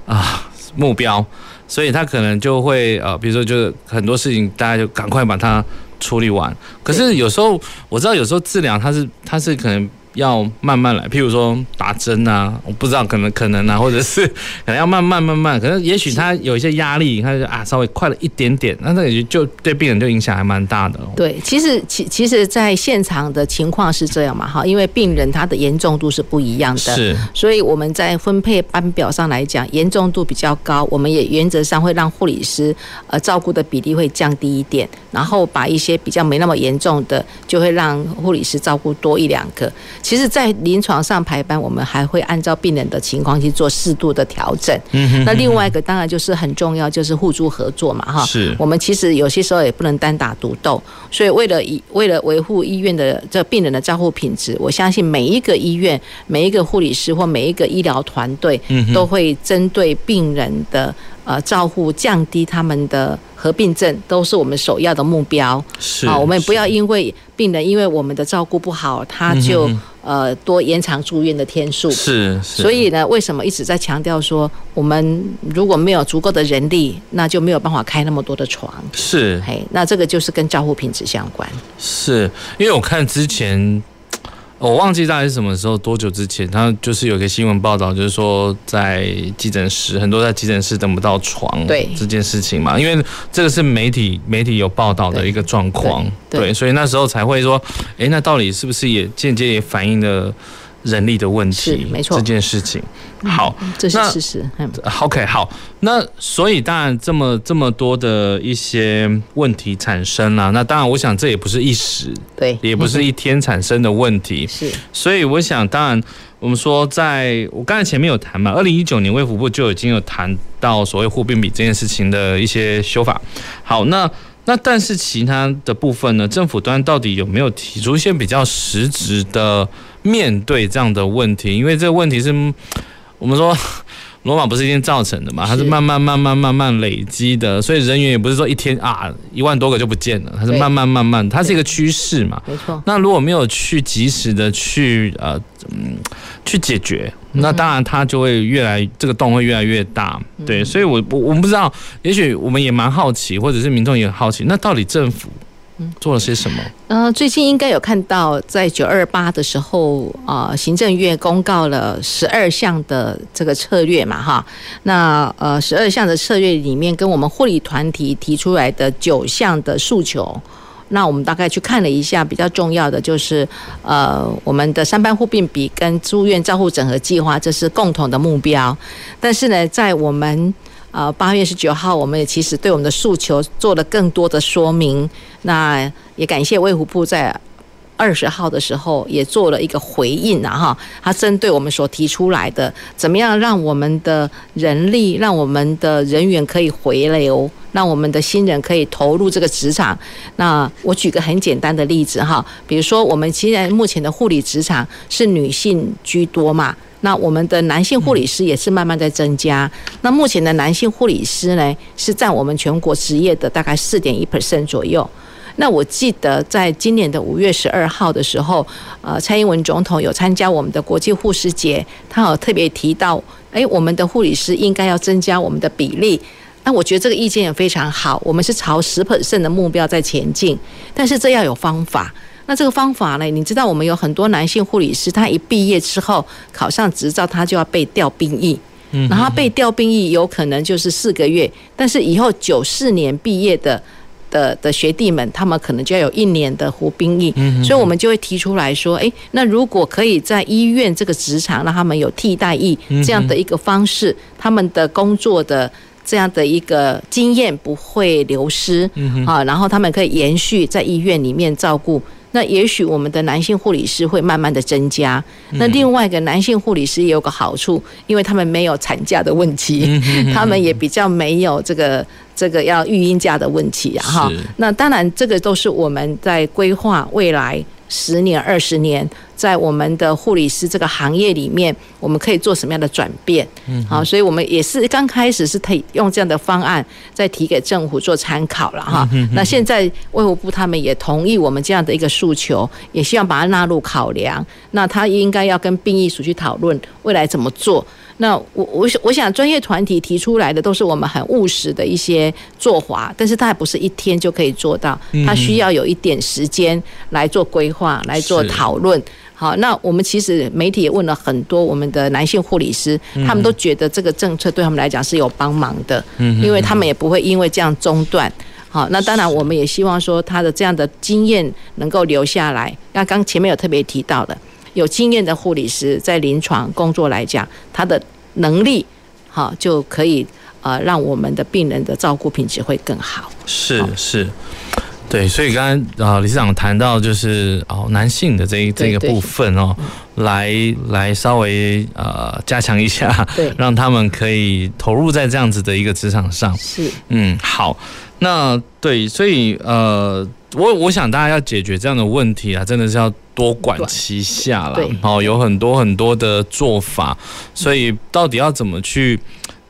啊目标，所以他可能就会呃，比如说就是很多事情，大家就赶快把它处理完。可是有时候我知道，有时候治疗它是它是可能。要慢慢来，譬如说打针啊，我不知道可能可能啊，或者是 可能要慢慢慢慢，可能也许他有一些压力，他就啊稍微快了一点点，那那也就对病人就影响还蛮大的。对，其实其其实，在现场的情况是这样嘛，哈，因为病人他的严重度是不一样的，是，所以我们在分配班表上来讲，严重度比较高，我们也原则上会让护理师呃照顾的比例会降低一点，然后把一些比较没那么严重的，就会让护理师照顾多一两个。其实，在临床上排班，我们还会按照病人的情况去做适度的调整。嗯，那另外一个当然就是很重要，就是互助合作嘛，哈。是。我们其实有些时候也不能单打独斗，所以为了以为了维护医院的这病人的照护品质，我相信每一个医院、每一个护理师或每一个医疗团队，都会针对病人的呃照护，降低他们的合并症，都是我们首要的目标。是啊，我们不要因为病人因为我们的照顾不好，他就。呃，多延长住院的天数是，是，所以呢，为什么一直在强调说，我们如果没有足够的人力，那就没有办法开那么多的床。是，嘿，那这个就是跟照护品质相关。是因为我看之前。我忘记大概是什么时候，多久之前，他就是有个新闻报道，就是说在急诊室，很多在急诊室等不到床，对。这件事情嘛，因为这个是媒体媒体有报道的一个状况，对，所以那时候才会说，哎，那到底是不是也间接也反映了？人力的问题，是没错，这件事情好，这是事实。嗯，OK，好，那所以当然这么这么多的一些问题产生了，那当然我想这也不是一时，对，也不是一天产生的问题，是。所以我想，当然我们说，在我刚才前面有谈嘛，二零一九年卫福部就已经有谈到所谓护病比这件事情的一些修法。好，那那但是其他的部分呢，政府端到底有没有提出一些比较实质的？面对这样的问题，因为这个问题是我们说 罗马不是一天造成的嘛，它是慢慢慢慢慢慢累积的，所以人员也不是说一天啊一万多个就不见了，它是慢慢慢慢，它是一个趋势嘛。没错。那如果没有去及时的去呃嗯去解决，那当然它就会越来这个洞会越来越大。对，所以我我我们不知道，也许我们也蛮好奇，或者是民众也很好奇，那到底政府？做了些什么？呃，最近应该有看到，在九二八的时候，啊、行政院公告了十二项的这个策略嘛，哈。那呃，十二项的策略里面，跟我们护理团体提出来的九项的诉求，那我们大概去看了一下，比较重要的就是，呃，我们的三班护病比跟住院照护整合计划，这是共同的目标。但是呢，在我们呃，八月十九号，我们也其实对我们的诉求做了更多的说明。那也感谢卫福部在二十号的时候也做了一个回应啊，哈，他针对我们所提出来的，怎么样让我们的人力，让我们的人员可以回流，让我们的新人可以投入这个职场。那我举个很简单的例子哈，比如说我们现在目前的护理职场是女性居多嘛。那我们的男性护理师也是慢慢在增加。那目前的男性护理师呢，是占我们全国职业的大概四点一 percent 左右。那我记得在今年的五月十二号的时候，呃，蔡英文总统有参加我们的国际护士节，他有特别提到，诶，我们的护理师应该要增加我们的比例。那我觉得这个意见也非常好，我们是朝十 percent 的目标在前进，但是这要有方法。那这个方法呢？你知道我们有很多男性护理师，他一毕业之后考上执照，他就要被调兵役。嗯，然后被调兵役有可能就是四个月，但是以后九四年毕业的的的学弟们，他们可能就要有一年的服兵役。嗯，所以我们就会提出来说，诶，那如果可以在医院这个职场让他们有替代役这样的一个方式，他们的工作的这样的一个经验不会流失。嗯，啊，然后他们可以延续在医院里面照顾。那也许我们的男性护理师会慢慢的增加。那另外一个男性护理师也有个好处，因为他们没有产假的问题，他们也比较没有这个这个要育婴假的问题啊哈。那当然，这个都是我们在规划未来。十年、二十年，在我们的护理师这个行业里面，我们可以做什么样的转变？嗯，好，所以我们也是刚开始是提用这样的方案，再提给政府做参考了哈。嗯那现在卫福部他们也同意我们这样的一个诉求，也希望把它纳入考量。那他应该要跟病疫署去讨论未来怎么做。那我我我想专业团体提出来的都是我们很务实的一些做法，但是它还不是一天就可以做到，它需要有一点时间来做规划、来做讨论。好，那我们其实媒体也问了很多我们的男性护理师，他们都觉得这个政策对他们来讲是有帮忙的，嗯，因为他们也不会因为这样中断。好，那当然我们也希望说他的这样的经验能够留下来。那刚前面有特别提到的，有经验的护理师在临床工作来讲，他的能力好就可以呃让我们的病人的照顾品质会更好。是是。对，所以刚刚啊，理事长谈到就是哦，男性的这一这个部分哦，来来稍微呃加强一下，对，让他们可以投入在这样子的一个职场上。是，嗯，好，那对，所以呃，我我想大家要解决这样的问题啊，真的是要多管齐下啦。哦，有很多很多的做法，所以到底要怎么去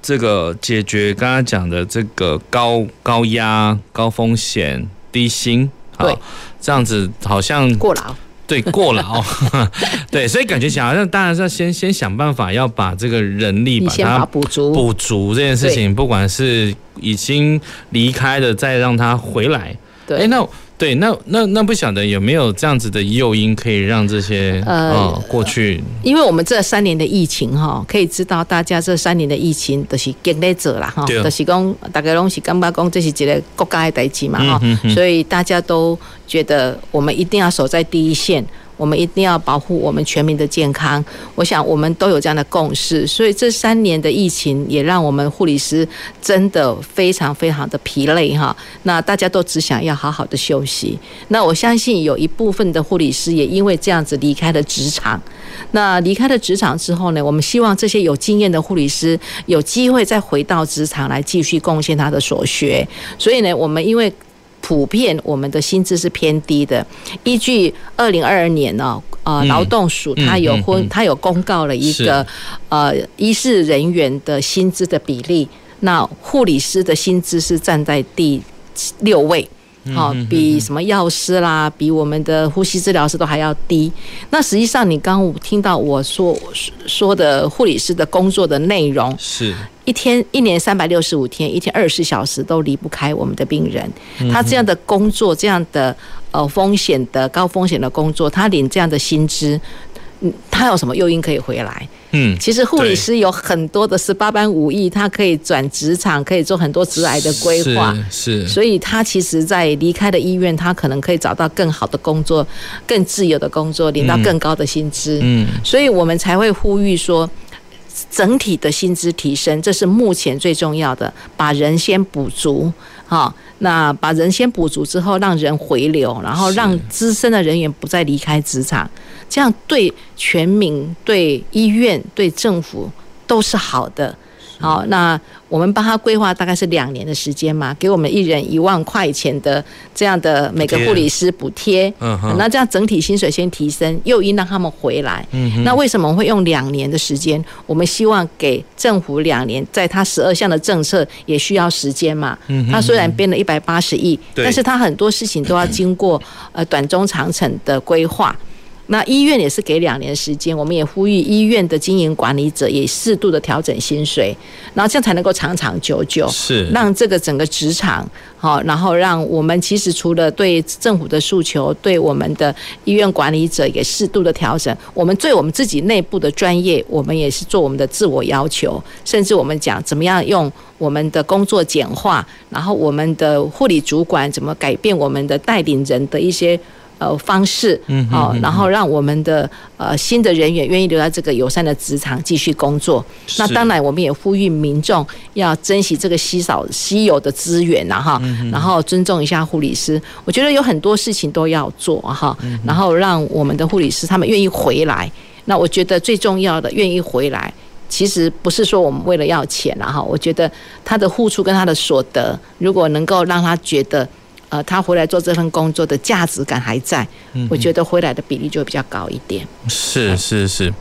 这个解决刚刚讲的这个高高压、高风险。低薪，对，这样子好像过劳，对，过劳，对，所以感觉想要，当然是要先先想办法要把这个人力把它补足，补足这件事情，不管是已经离开的，再让他回来，对，哎，那。对，那那那不晓得有没有这样子的诱因可以让这些呃过去？因为我们这三年的疫情哈，可以知道大家这三年的疫情都是经历者啦哈，都是讲大家拢是感觉讲这是一个国家的代志嘛哈，所以大家都觉得我们一定要守在第一线。我们一定要保护我们全民的健康，我想我们都有这样的共识，所以这三年的疫情也让我们护理师真的非常非常的疲累哈。那大家都只想要好好的休息。那我相信有一部分的护理师也因为这样子离开了职场。那离开了职场之后呢，我们希望这些有经验的护理师有机会再回到职场来继续贡献他的所学。所以呢，我们因为。普遍我们的薪资是偏低的。依据二零二二年呢，呃，劳动署它有婚，它有公告了一个呃医事人员的薪资的比例。那护理师的薪资是站在第六位，好，比什么药师啦，比我们的呼吸治疗师都还要低。那实际上，你刚刚听到我说说的护理师的工作的内容是。一天一年三百六十五天，一天二十四小时都离不开我们的病人。他这样的工作，这样的呃风险的高风险的工作，他领这样的薪资，嗯，他有什么诱因可以回来？嗯，其实护理师有很多的十八般武艺，他可以转职场，可以做很多职癌的规划。是，所以他其实，在离开的医院，他可能可以找到更好的工作，更自由的工作，领到更高的薪资。嗯，所以我们才会呼吁说。整体的薪资提升，这是目前最重要的。把人先补足，哈，那把人先补足之后，让人回流，然后让资深的人员不再离开职场，这样对全民、对医院、对政府都是好的。好，那我们帮他规划大概是两年的时间嘛，给我们一人一万块钱的这样的每个护理师补贴。嗯，那这样整体薪水先提升，诱因让他们回来。嗯，那为什么会用两年的时间？我们希望给政府两年，在他十二项的政策也需要时间嘛。嗯，他虽然编了一百八十亿，但是他很多事情都要经过呃短中长程的规划。那医院也是给两年时间，我们也呼吁医院的经营管理者也适度的调整薪水，然后这样才能够长长久久，是让这个整个职场好，然后让我们其实除了对政府的诉求，对我们的医院管理者也适度的调整，我们对我们自己内部的专业，我们也是做我们的自我要求，甚至我们讲怎么样用我们的工作简化，然后我们的护理主管怎么改变我们的带领人的一些。呃，方式，嗯，好，然后让我们的呃新的人员愿意留在这个友善的职场继续工作。那当然，我们也呼吁民众要珍惜这个稀少稀有的资源呐，哈，然后尊重一下护理师。我觉得有很多事情都要做哈，然后让我们的护理师他们愿意回来。那我觉得最重要的，愿意回来，其实不是说我们为了要钱了哈。我觉得他的付出跟他的所得，如果能够让他觉得。呃，他回来做这份工作的价值感还在，我觉得回来的比例就比较高一点。是是是，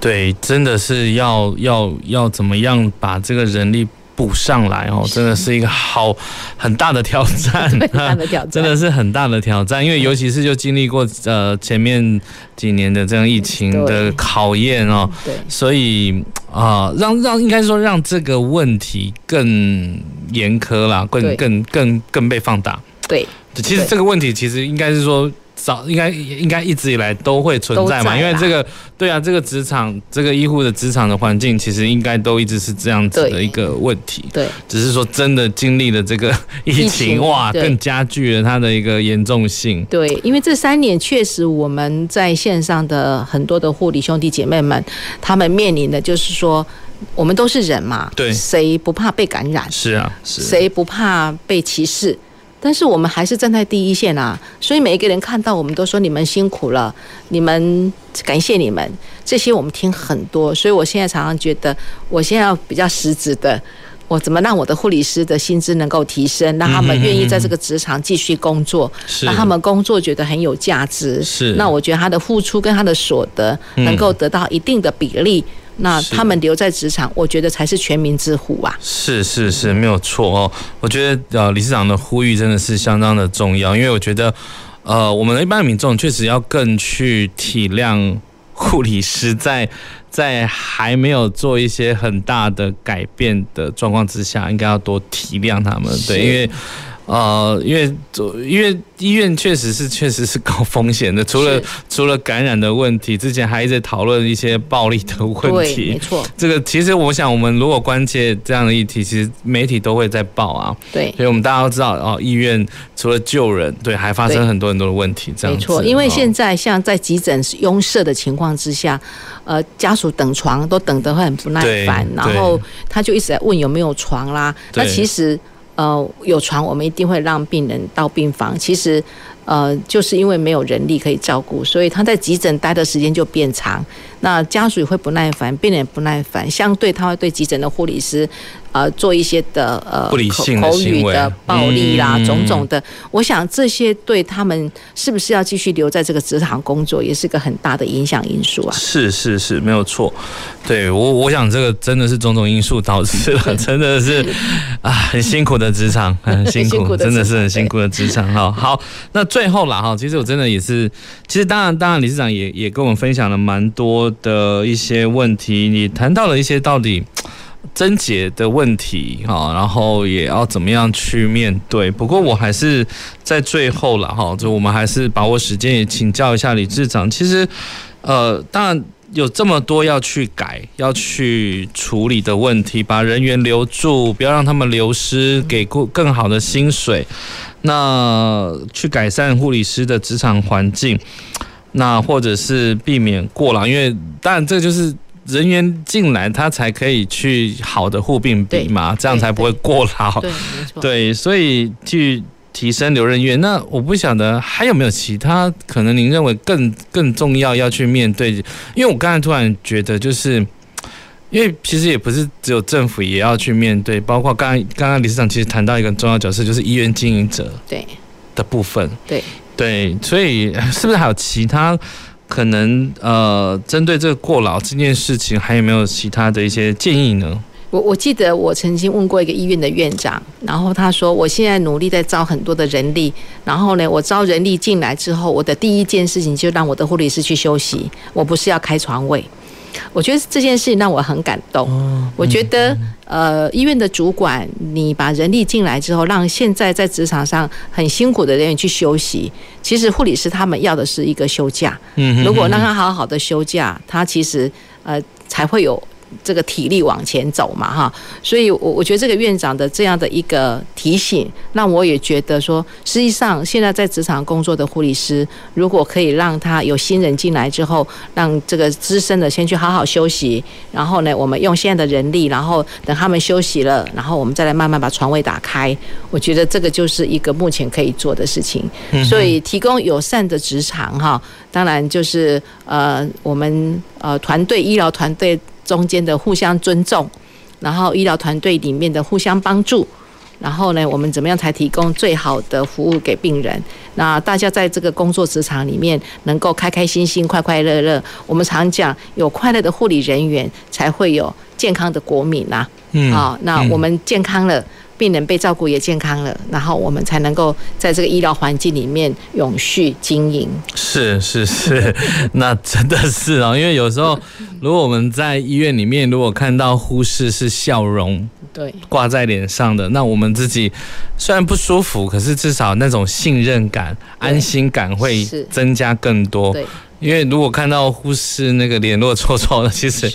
对，真的是要要要怎么样把这个人力补上来哦，真的是一个好很大的挑战，很大的挑战，真的是很大的挑战，因为尤其是就经历过呃前面几年的这样疫情的考验哦，对，所以啊，让让应该说让这个问题更严苛啦，更更更更被放大。对，其实这个问题其实应该是说，早应该应该一直以来都会存在嘛，因为这个对啊，这个职场这个医护的职场的环境，其实应该都一直是这样子的一个问题。对，只是说真的经历了这个 疫情，疫情哇，更加剧了它的一个严重性。对，因为这三年确实我们在线上的很多的护理兄弟姐妹们，他们面临的就是说，我们都是人嘛，对，谁不怕被感染？是啊，是。谁不怕被歧视？但是我们还是站在第一线啊，所以每一个人看到我们都说你们辛苦了，你们感谢你们，这些我们听很多。所以我现在常常觉得，我现在要比较实质的，我怎么让我的护理师的薪资能够提升，让他们愿意在这个职场继续工作，让他们工作觉得很有价值。是，那我觉得他的付出跟他的所得能够得到一定的比例。那他们留在职场，我觉得才是全民之福啊！是是是，没有错哦。我觉得呃，理事长的呼吁真的是相当的重要，因为我觉得呃，我们一般民众确实要更去体谅护理师在在还没有做一些很大的改变的状况之下，应该要多体谅他们，对，因为。呃，因为因为医院确实是确实是高风险的，除了除了感染的问题，之前还一直讨论一些暴力的问题。没错，这个其实我想，我们如果关切这样的议题，其实媒体都会在报啊。对，所以我们大家都知道哦，医院除了救人，对，还发生很多很多的问题。这样没错，因为现在像在急诊拥塞的情况之下，呃，家属等床都等得会很不耐烦，然后他就一直在问有没有床啦。那其实。呃，有床，我们一定会让病人到病房。其实，呃，就是因为没有人力可以照顾，所以他在急诊待的时间就变长。那家属也会不耐烦，病人也不耐烦，相对他会对急诊的护理师。呃，做一些的呃不理性口语的暴力啦，嗯、种种的，我想这些对他们是不是要继续留在这个职场工作，也是个很大的影响因素啊。是是是，没有错。对我，我想这个真的是种种因素导致了，真的是啊，很辛苦的职场，很辛苦，辛苦真的是很辛苦的职场。哈，好，那最后了哈，其实我真的也是，其实当然，当然，理事长也也跟我们分享了蛮多的一些问题，你谈到了一些到底。症结的问题哈，然后也要怎么样去面对。不过我还是在最后了哈，就我们还是把握时间也请教一下理事长。其实，呃，当然有这么多要去改、要去处理的问题，把人员留住，不要让他们流失，给过更好的薪水，那去改善护理师的职场环境，那或者是避免过劳，因为当然这就是。人员进来，他才可以去好的护病比嘛，这样才不会过劳。对，没错。对，所以去提升留任员。那我不晓得还有没有其他可能，您认为更更重要要去面对？因为我刚才突然觉得，就是因为其实也不是只有政府也要去面对，包括刚刚刚刚理事长其实谈到一个重要角色，就是医院经营者对的部分。对对，所以是不是还有其他？可能呃，针对这个过劳这件事情，还有没有其他的一些建议呢？我我记得我曾经问过一个医院的院长，然后他说，我现在努力在招很多的人力，然后呢，我招人力进来之后，我的第一件事情就让我的护理师去休息，我不是要开床位。我觉得这件事情让我很感动。我觉得，呃，医院的主管，你把人力进来之后，让现在在职场上很辛苦的人员去休息。其实护理师他们要的是一个休假。如果让他好好的休假，他其实呃才会有。这个体力往前走嘛，哈，所以，我我觉得这个院长的这样的一个提醒，让我也觉得说，实际上现在在职场工作的护理师，如果可以让他有新人进来之后，让这个资深的先去好好休息，然后呢，我们用现在的人力，然后等他们休息了，然后我们再来慢慢把床位打开，我觉得这个就是一个目前可以做的事情。所以，提供友善的职场，哈，当然就是呃，我们呃团队医疗团队。中间的互相尊重，然后医疗团队里面的互相帮助，然后呢，我们怎么样才提供最好的服务给病人？那大家在这个工作职场里面能够开开心心、快快乐乐。我们常讲，有快乐的护理人员，才会有健康的国民呐。嗯，好，那我们健康了。病人被照顾也健康了，然后我们才能够在这个医疗环境里面永续经营。是是是，那真的是哦，因为有时候如果我们在医院里面，如果看到护士是笑容对挂在脸上的。那我们自己虽然不舒服，可是至少那种信任感、安心感会增加更多。对，因为如果看到护士那个脸落臭臭的，其实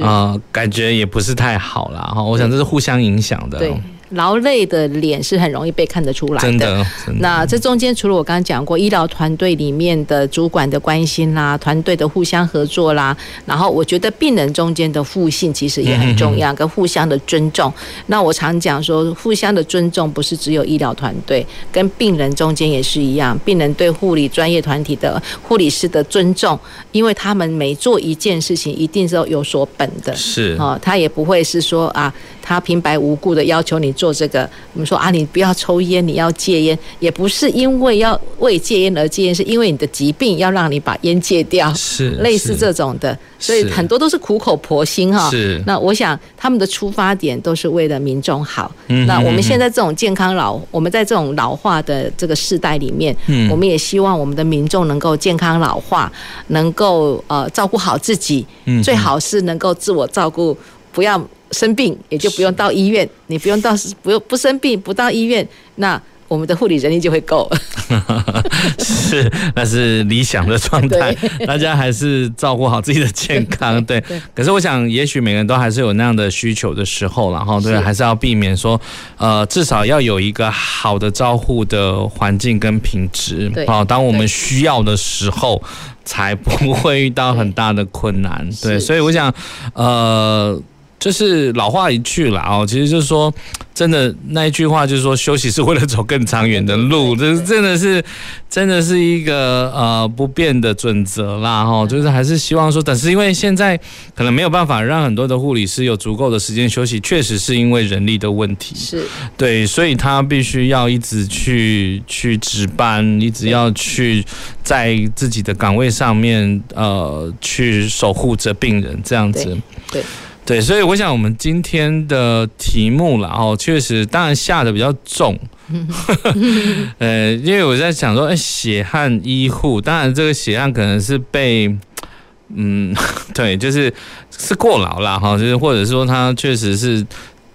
啊、呃，感觉也不是太好啦。哈。我想这是互相影响的。对。劳累的脸是很容易被看得出来的。真的。那这中间除了我刚刚讲过医疗团队里面的主管的关心啦，团队的互相合作啦，然后我觉得病人中间的互信其实也很重要，跟互相的尊重。那我常讲说，互相的尊重不是只有医疗团队，跟病人中间也是一样。病人对护理专业团体的护理师的尊重，因为他们每做一件事情，一定是有所本的。是啊，他也不会是说啊。他平白无故的要求你做这个，我们说啊，你不要抽烟，你要戒烟，也不是因为要为戒烟而戒烟，是因为你的疾病要让你把烟戒掉，是类似这种的，所以很多都是苦口婆心哈。是，那我想他们的出发点都是为了民众好。嗯那我们现在这种健康老，我们在这种老化的这个世代里面，嗯。我们也希望我们的民众能够健康老化，能够呃照顾好自己，嗯最好是能够自我照顾，不要。生病也就不用到医院，你不用到 不用不生病不到医院，那我们的护理人力就会够。是，那是理想的状态。大家还是照顾好自己的健康，对。可是我想，也许每个人都还是有那样的需求的时候，然后对，还是要避免说，呃，至少要有一个好的照护的环境跟品质。对。好，当我们需要的时候，才不会遇到很大的困难。对。所以我想，呃。就是老话一句啦哦，其实就是说，真的那一句话就是说，休息是为了走更长远的路，这真的是真的是一个呃不变的准则啦哈。就是还是希望说，但是因为现在可能没有办法让很多的护理师有足够的时间休息，确实是因为人力的问题，是对，所以他必须要一直去去值班，一直要去在自己的岗位上面呃去守护着病人这样子，对。对对，所以我想我们今天的题目啦，哦，确实，当然下的比较重，呃，因为我在想说，哎，血汗医护，当然这个血汗可能是被，嗯，对，就是是过劳啦，哈，就是或者说他确实是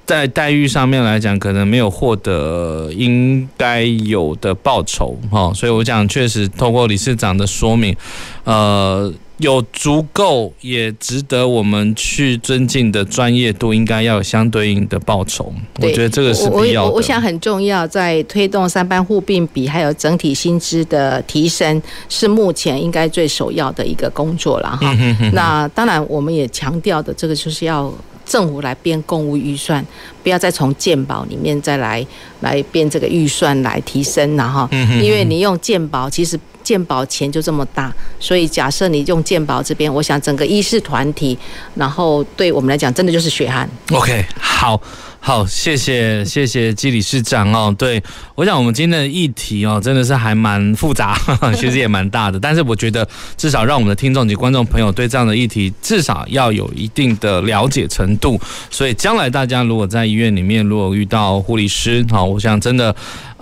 在待遇上面来讲，可能没有获得应该有的报酬，哈，所以我讲确实透过理事长的说明，呃。有足够也值得我们去尊敬的专业度，应该要有相对应的报酬。我觉得这个是必要的。我我想很重要，在推动三班互并比还有整体薪资的提升，是目前应该最首要的一个工作了哈。那当然，我们也强调的这个就是要政府来编公务预算，不要再从健保里面再来来编这个预算来提升了哈。因为你用健保其实。健保钱就这么大，所以假设你用健保这边，我想整个医事团体，然后对我们来讲，真的就是血汗。OK，好。好，谢谢谢谢姬理事长哦。对，我想我们今天的议题哦，真的是还蛮复杂，其实也蛮大的。但是我觉得至少让我们的听众及观众朋友对这样的议题至少要有一定的了解程度。所以将来大家如果在医院里面如果遇到护理师，好，我想真的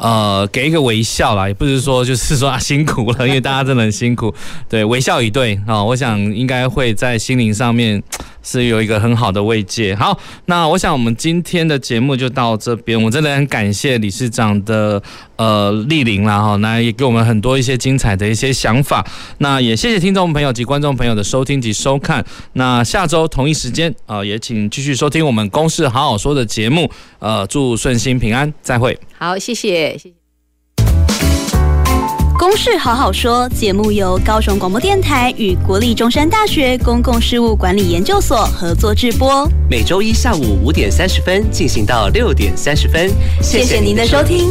呃给一个微笑啦，也不是说就是说啊辛苦了，因为大家真的很辛苦。对，微笑以对啊，我想应该会在心灵上面。是有一个很好的慰藉。好，那我想我们今天的节目就到这边。我真的很感谢理事长的呃莅临了哈，那也给我们很多一些精彩的一些想法。那也谢谢听众朋友及观众朋友的收听及收看。那下周同一时间啊、呃，也请继续收听我们公事好好说的节目。呃，祝顺心平安，再会。好，谢谢，谢谢。公事好好说节目由高雄广播电台与国立中山大学公共事务管理研究所合作制播，每周一下午五点三十分进行到六点三十分。谢谢您的收听。